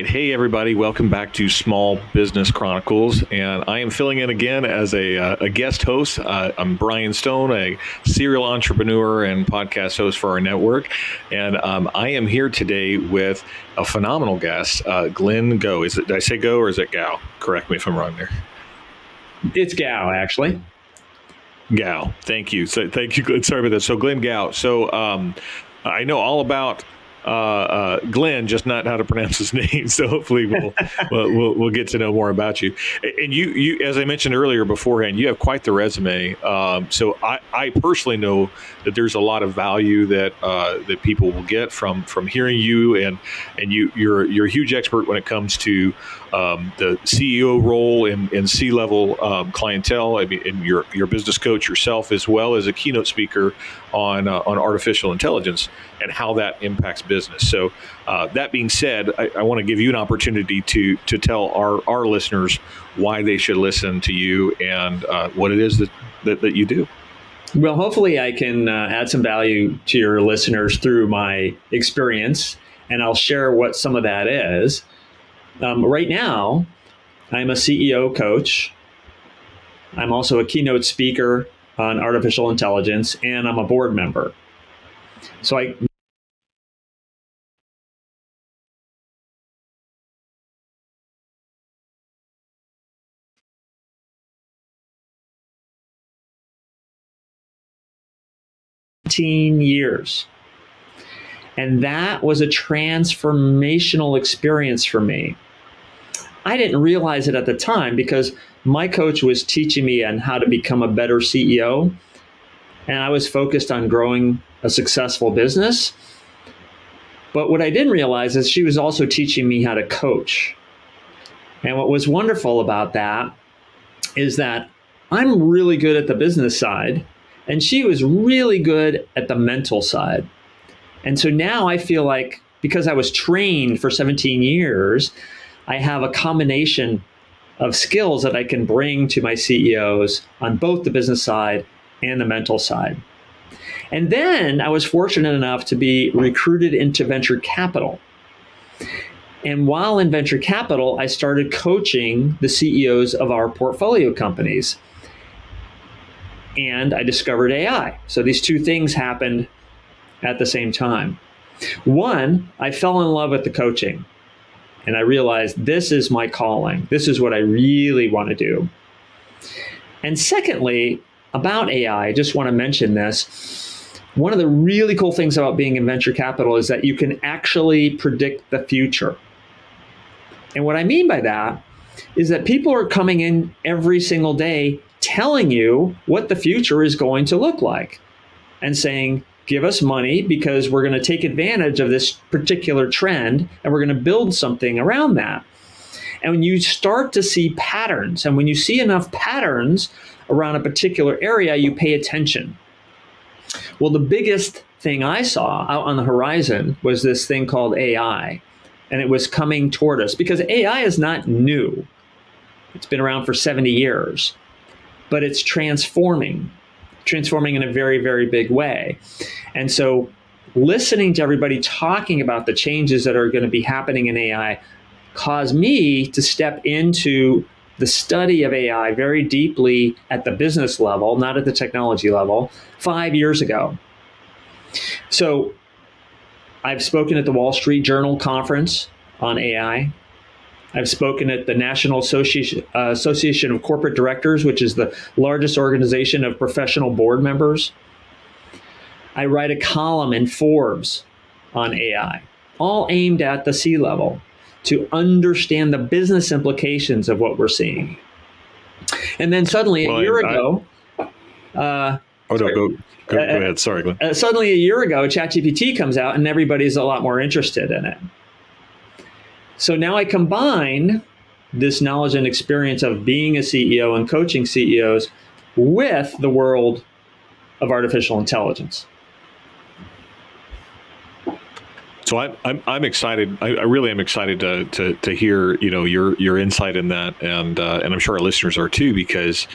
Right. Hey, everybody. Welcome back to Small Business Chronicles. And I am filling in again as a, uh, a guest host. Uh, I'm Brian Stone, a serial entrepreneur and podcast host for our network. And um, I am here today with a phenomenal guest, uh, Glenn Go. Is it, did I say Go or is it Gao? Correct me if I'm wrong there. It's Gao, actually. Gao. Thank you. So, thank you. Glenn. Sorry about that. So, Glenn Gow. So, um, I know all about uh, uh, Glenn, just not how to pronounce his name. So hopefully we'll, we'll, we'll we'll get to know more about you. And you you as I mentioned earlier beforehand, you have quite the resume. Um, so I, I personally know that there's a lot of value that uh, that people will get from from hearing you and and you you're you're a huge expert when it comes to um, the CEO role in, in C level um, clientele. I mean, and you're, you're business coach yourself, as well as a keynote speaker on, uh, on artificial intelligence and how that impacts business. So, uh, that being said, I, I want to give you an opportunity to, to tell our, our listeners why they should listen to you and uh, what it is that, that, that you do. Well, hopefully, I can uh, add some value to your listeners through my experience, and I'll share what some of that is. Um, right now, I'm a CEO coach. I'm also a keynote speaker on artificial intelligence, and I'm a board member. So I years. And that was a transformational experience for me. I didn't realize it at the time because my coach was teaching me on how to become a better CEO. And I was focused on growing a successful business. But what I didn't realize is she was also teaching me how to coach. And what was wonderful about that is that I'm really good at the business side, and she was really good at the mental side. And so now I feel like because I was trained for 17 years, I have a combination of skills that I can bring to my CEOs on both the business side and the mental side. And then I was fortunate enough to be recruited into venture capital. And while in venture capital, I started coaching the CEOs of our portfolio companies. And I discovered AI. So these two things happened at the same time. One, I fell in love with the coaching. And I realized this is my calling. This is what I really want to do. And secondly, about AI, I just want to mention this. One of the really cool things about being in venture capital is that you can actually predict the future. And what I mean by that is that people are coming in every single day telling you what the future is going to look like and saying, give us money because we're going to take advantage of this particular trend and we're going to build something around that. And when you start to see patterns, and when you see enough patterns around a particular area, you pay attention. Well, the biggest thing I saw out on the horizon was this thing called AI, and it was coming toward us because AI is not new. It's been around for 70 years, but it's transforming transforming in a very, very big way. And so listening to everybody talking about the changes that are going to be happening in AI caused me to step into the study of AI very deeply at the business level, not at the technology level, five years ago. So I've spoken at the Wall Street Journal conference on AI. I've spoken at the National Association, uh, Association of Corporate Directors, which is the largest organization of professional board members. I write a column in Forbes on AI, all aimed at the C level to understand the business implications of what we're seeing. And then suddenly, well, a year I, ago, uh, oh no, go, go, go uh, ahead. Sorry, Glenn. Uh, suddenly, a year ago, ChatGPT comes out, and everybody's a lot more interested in it. So now I combine this knowledge and experience of being a CEO and coaching CEOs with the world of artificial intelligence. So I'm, I'm, I'm excited. I, I, really am excited to, to, to hear you know your your insight in that, and uh, and I'm sure our listeners are too because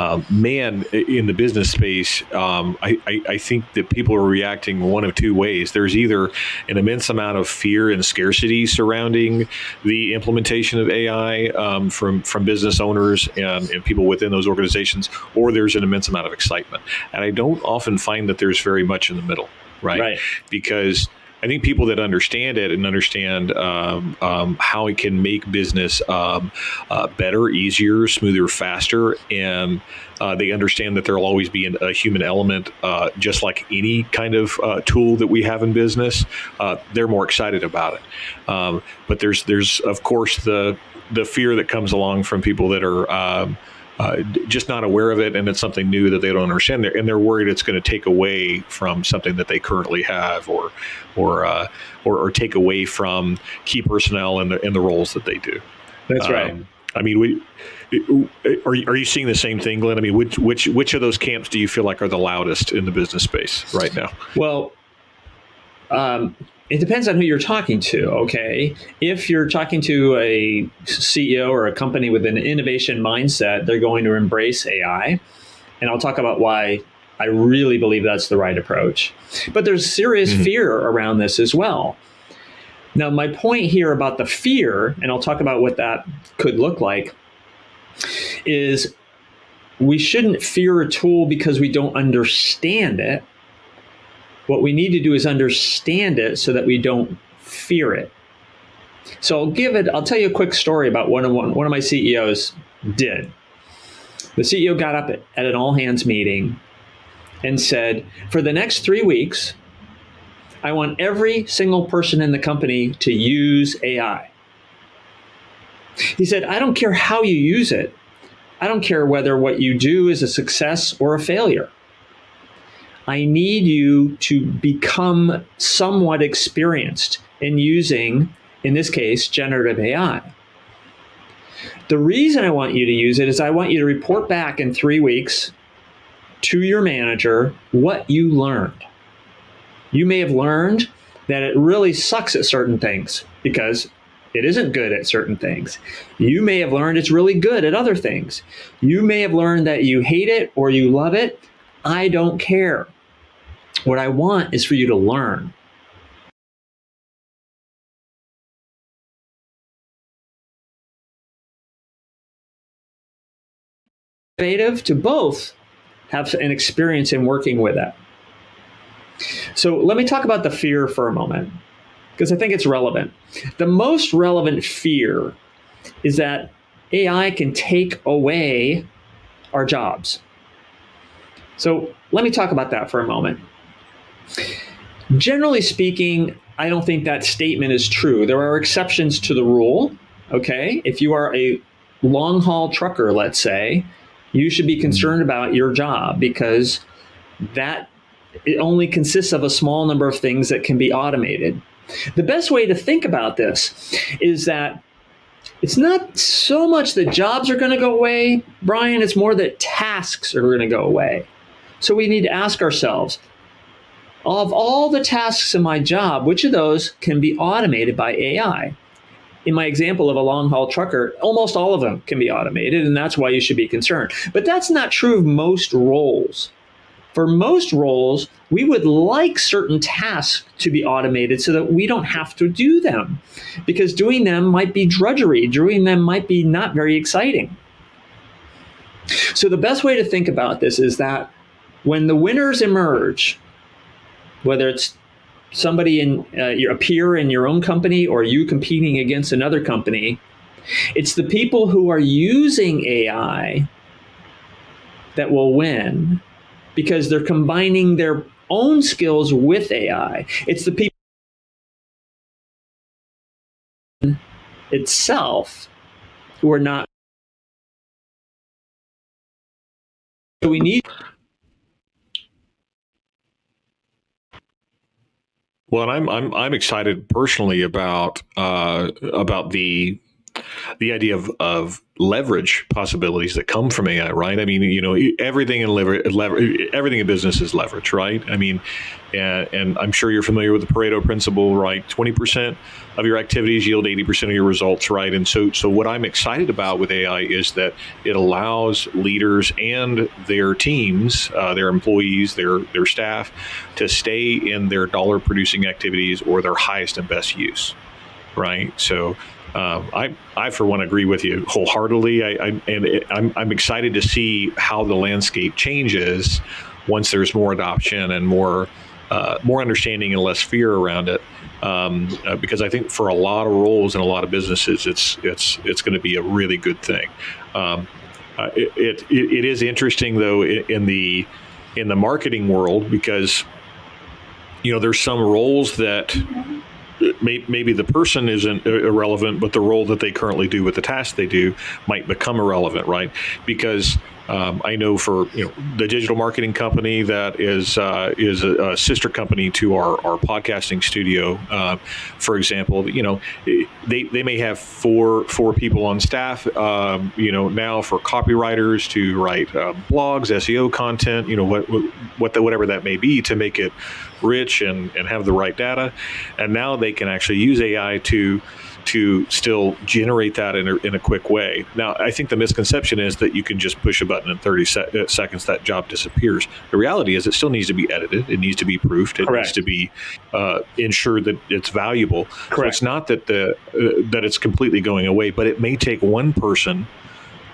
um, man, in the business space, um, I, I, I, think that people are reacting one of two ways. There's either an immense amount of fear and scarcity surrounding the implementation of AI um, from from business owners and, and people within those organizations, or there's an immense amount of excitement. And I don't often find that there's very much in the middle, right? Right. Because I think people that understand it and understand um, um, how it can make business um, uh, better, easier, smoother, faster, and uh, they understand that there'll always be an, a human element, uh, just like any kind of uh, tool that we have in business. Uh, they're more excited about it. Um, but there's there's of course the the fear that comes along from people that are um, uh, just not aware of it, and it's something new that they don't understand. and they're worried it's going to take away from something that they currently have, or or uh, or, or, take away from key personnel and the in the roles that they do. That's um, right. I mean, we. Are are you seeing the same thing, Glenn? I mean, which which which of those camps do you feel like are the loudest in the business space right now? Well, um, it depends on who you're talking to. Okay, if you're talking to a CEO or a company with an innovation mindset, they're going to embrace AI, and I'll talk about why I really believe that's the right approach. But there's serious mm-hmm. fear around this as well. Now, my point here about the fear, and I'll talk about what that could look like, is we shouldn't fear a tool because we don't understand it what we need to do is understand it so that we don't fear it. So I'll give it, I'll tell you a quick story about what one, one of my CEOs did. The CEO got up at an all hands meeting and said, For the next three weeks, I want every single person in the company to use AI. He said, I don't care how you use it. I don't care whether what you do is a success or a failure. I need you to become somewhat experienced in using, in this case, generative AI. The reason I want you to use it is I want you to report back in three weeks to your manager what you learned. You may have learned that it really sucks at certain things because it isn't good at certain things. You may have learned it's really good at other things. You may have learned that you hate it or you love it. I don't care. What I want is for you to learn. Innovative to both have an experience in working with it. So let me talk about the fear for a moment, because I think it's relevant. The most relevant fear is that AI can take away our jobs. So let me talk about that for a moment. Generally speaking, I don't think that statement is true. There are exceptions to the rule. Okay. If you are a long haul trucker, let's say, you should be concerned about your job because that it only consists of a small number of things that can be automated. The best way to think about this is that it's not so much that jobs are going to go away, Brian, it's more that tasks are going to go away. So we need to ask ourselves of all the tasks in my job, which of those can be automated by AI? In my example of a long haul trucker, almost all of them can be automated, and that's why you should be concerned. But that's not true of most roles. For most roles, we would like certain tasks to be automated so that we don't have to do them because doing them might be drudgery, doing them might be not very exciting. So, the best way to think about this is that when the winners emerge, whether it's somebody in uh, a peer in your own company or you competing against another company it's the people who are using ai that will win because they're combining their own skills with ai it's the people itself who are not. So we need Well, I'm I'm I'm excited personally about uh, about the the idea of, of leverage possibilities that come from AI, right? I mean, you know, everything in lever, lever everything in business is leverage, right? I mean, and, and I'm sure you're familiar with the Pareto principle, right? 20% of your activities yield 80% of your results, right? And so, so what I'm excited about with AI is that it allows leaders and their teams, uh, their employees, their their staff, to stay in their dollar producing activities or their highest and best use, right? So um, I, I for one agree with you wholeheartedly. I, I and it, I'm, I'm excited to see how the landscape changes once there's more adoption and more, uh, more understanding and less fear around it. Um, uh, because I think for a lot of roles and a lot of businesses, it's it's it's going to be a really good thing. Um, uh, it, it, it is interesting though in, in the in the marketing world because you know there's some roles that may, maybe the person isn't irrelevant, but the role that they currently do with the task they do might become irrelevant, right? Because um, I know for you know the digital marketing company that is uh, is a, a, sister company to our, our podcasting studio. Uh, for example, you know they, they may have four four people on staff. Um, you know now for copywriters to write uh, blogs, SEO content. You know what what the, whatever that may be to make it rich and and have the right data. And now they can actually use AI to to still generate that in a, in a quick way. Now, I think the misconception is that you can just push a button in 30 se- uh, seconds, that job disappears. The reality is it still needs to be edited, it needs to be proofed, it Correct. needs to be uh, ensured that it's valuable. Correct. So it's not that the uh, that it's completely going away, but it may take one person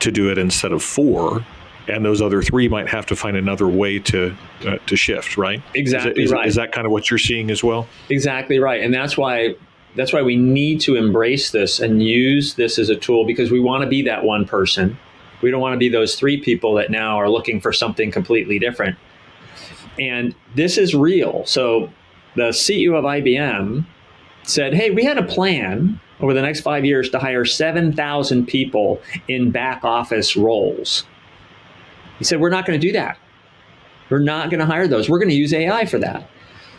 to do it instead of four and those other three might have to find another way to uh, to shift, right? Exactly is, it, is, right. Is that kind of what you're seeing as well? Exactly right, and that's why that's why we need to embrace this and use this as a tool because we want to be that one person. We don't want to be those three people that now are looking for something completely different. And this is real. So the CEO of IBM said, Hey, we had a plan over the next five years to hire 7,000 people in back office roles. He said, We're not going to do that. We're not going to hire those. We're going to use AI for that.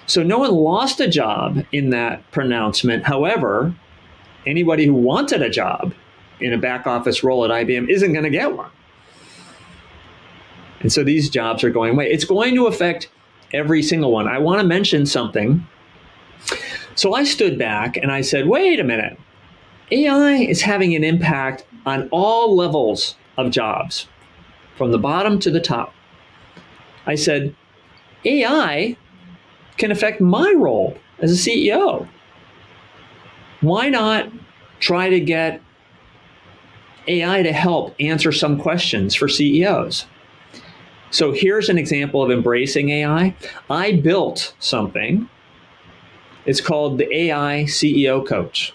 So no one lost a job in that pronouncement. However, anybody who wanted a job in a back office role at IBM isn't going to get one. And so these jobs are going away. It's going to affect every single one. I want to mention something. So I stood back and I said, wait a minute. AI is having an impact on all levels of jobs, from the bottom to the top. I said, AI can affect my role as a CEO. Why not try to get AI to help answer some questions for CEOs? So here's an example of embracing AI. I built something. It's called the AI CEO Coach.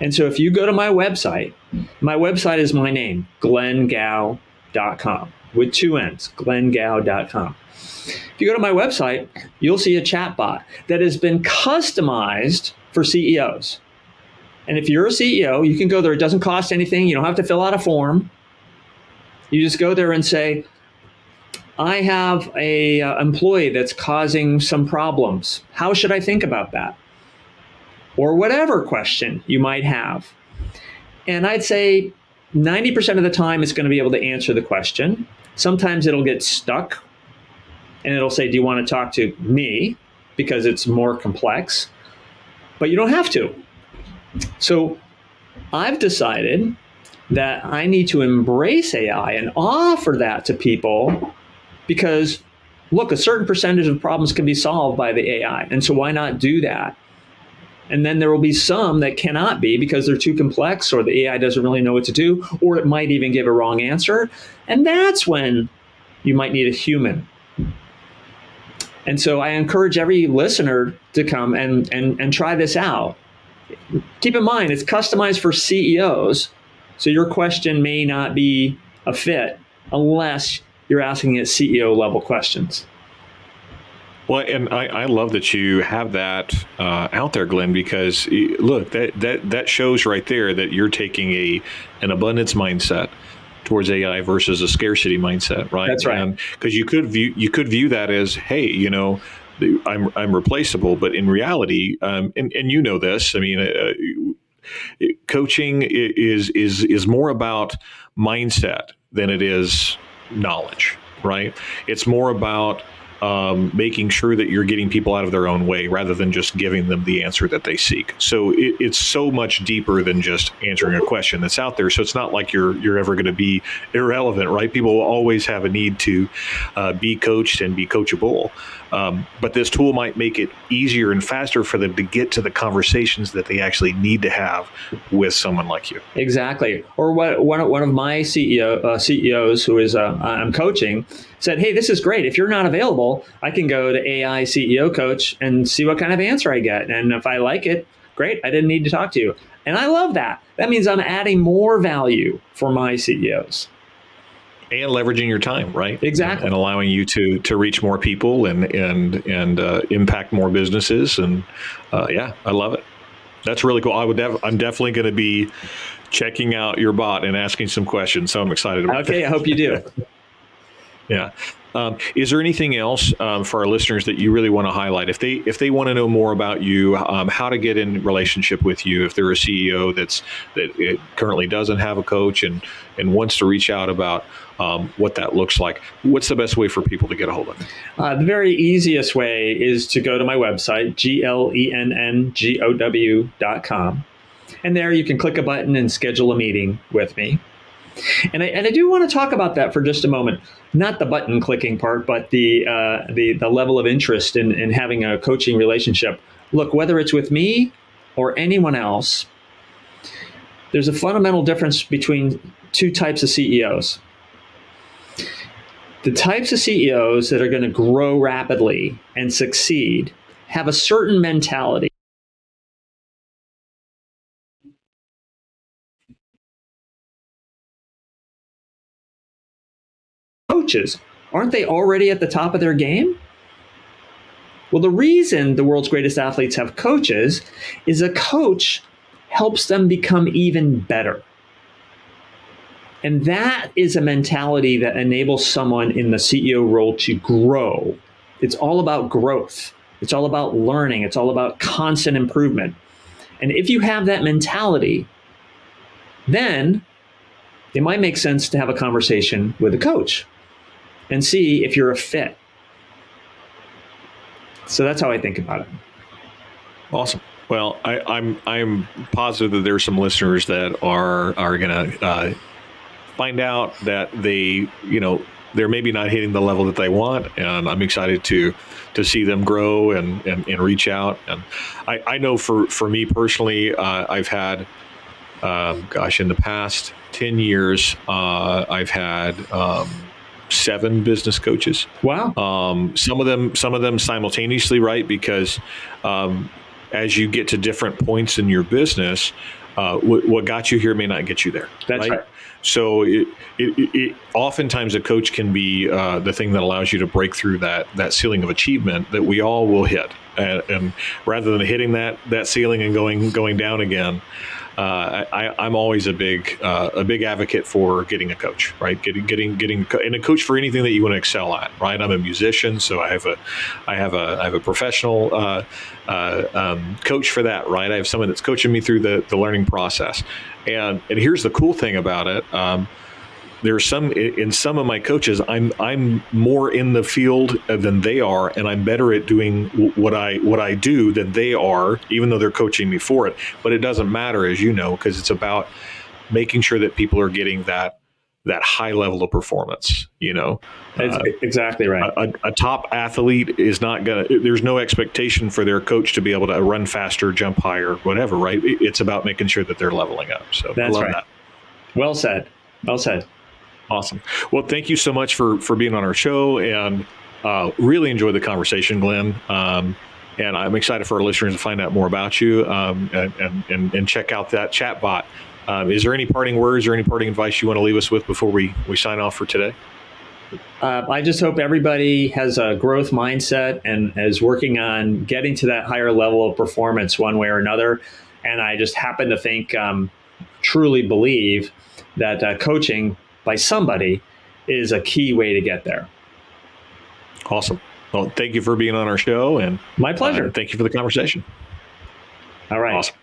And so if you go to my website, my website is my name, glenngow.com with two N's, glenngow.com. If you go to my website, you'll see a chatbot that has been customized for CEOs. And if you're a CEO, you can go there. It doesn't cost anything. You don't have to fill out a form. You just go there and say, I have a uh, employee that's causing some problems. How should I think about that? Or whatever question you might have. And I'd say 90% of the time it's going to be able to answer the question. Sometimes it'll get stuck and it'll say, Do you want to talk to me? Because it's more complex. But you don't have to. So I've decided that I need to embrace AI and offer that to people because, look, a certain percentage of problems can be solved by the AI. And so why not do that? And then there will be some that cannot be because they're too complex or the AI doesn't really know what to do, or it might even give a wrong answer. And that's when you might need a human and so I encourage every listener to come and, and, and try this out. Keep in mind, it's customized for CEOs. So your question may not be a fit unless you're asking it CEO level questions. Well, and I, I love that you have that uh, out there, Glenn, because look, that, that, that shows right there that you're taking a an abundance mindset towards AI versus a scarcity mindset, right? That's right. Because you could view you could view that as, hey, you know, I'm I'm replaceable, but in reality, um, and and you know this, I mean. Uh, coaching is is is more about mindset than it is knowledge, right? It's more about um, making sure that you're getting people out of their own way rather than just giving them the answer that they seek. So it, it's so much deeper than just answering a question that's out there. So it's not like you're you're ever going to be irrelevant, right? People will always have a need to uh, be coached and be coachable. Um, but this tool might make it easier and faster for them to get to the conversations that they actually need to have with someone like you. Exactly. Or what one, one of my CEO uh, CEOs who is uh, I'm coaching said, "Hey, this is great. If you're not available, I can go to AI CEO Coach and see what kind of answer I get. And if I like it, great. I didn't need to talk to you." And I love that. That means I'm adding more value for my CEOs and leveraging your time, right? Exactly, and, allowing you to to reach more people and and and uh, impact more businesses. And uh, yeah, I love it. That's really cool. I would. Def- I'm definitely going to be checking out your bot and asking some questions. So I'm excited about. Okay, that. I hope you do. yeah. Um, is there anything else um, for our listeners that you really want to highlight? If they if they want to know more about you, um, how to get in relationship with you, if they're a CEO that's that currently doesn't have a coach and and wants to reach out about um, what that looks like, what's the best way for people to get a hold of? Uh, the very easiest way is to go to my website, g l e n n g o w dot com, and there you can click a button and schedule a meeting with me. And I, and I do want to talk about that for just a moment. Not the button clicking part, but the uh, the the level of interest in, in having a coaching relationship. Look, whether it's with me or anyone else, there's a fundamental difference between two types of CEOs. The types of CEOs that are going to grow rapidly and succeed have a certain mentality coaches. Aren't they already at the top of their game? Well, the reason the world's greatest athletes have coaches is a coach helps them become even better. And that is a mentality that enables someone in the CEO role to grow. It's all about growth, it's all about learning, it's all about constant improvement. And if you have that mentality, then it might make sense to have a conversation with a coach and see if you're a fit. So that's how I think about it. Awesome. Well, I, am I'm, I'm positive that there's some listeners that are are to uh, find out that they you know they're maybe not hitting the level that they want, and I'm excited to to see them grow and and, and reach out. And I, I know for for me personally, uh, I've had. Um, gosh, in the past 10 years, uh, I've had um, seven business coaches. Wow. Um, some of them, some of them simultaneously, right? Because um, as you get to different points in your business, uh, what, what, got you here may not get you there. That's right. right. So it, it, it, oftentimes a coach can be uh, the thing that allows you to break through that that ceiling of achievement that we all will hit, and, and rather than hitting that that ceiling and going going down again, uh, I, am always a big uh, a big advocate for getting a coach, right? Getting getting getting and a coach for anything that you want to excel at, right? I'm a musician, so I have a I have a I have a professional uh, uh, um, coach for that, right? I have someone that's coaching me through the the learning process, and and here's the cool thing about it. Um, there's some in some of my coaches i'm i'm more in the field than they are and i'm better at doing what i what i do than they are even though they're coaching me for it but it doesn't matter as you know because it's about making sure that people are getting that that high level of performance you know uh, exactly right a, a, top athlete is not gonna there's no expectation for their coach to be able to run faster jump higher whatever right it's about making sure that they're leveling up so that's right that. well said well said Awesome. Well, thank you so much for for being on our show, and uh, really enjoyed the conversation, Glenn. Um, and I'm excited for our listeners to find out more about you um, and, and, and check out that chat bot. Um, is there any parting words or any parting advice you want to leave us with before we, we sign off for today? Uh, I just hope everybody has a growth mindset and is working on getting to that higher level of performance one way or another. And I just happen to think, um, truly believe that uh, coaching by somebody is a key way to get there. Awesome. Well, thank you for being on our show, and my pleasure. Uh, thank you for the conversation. All right. Awesome.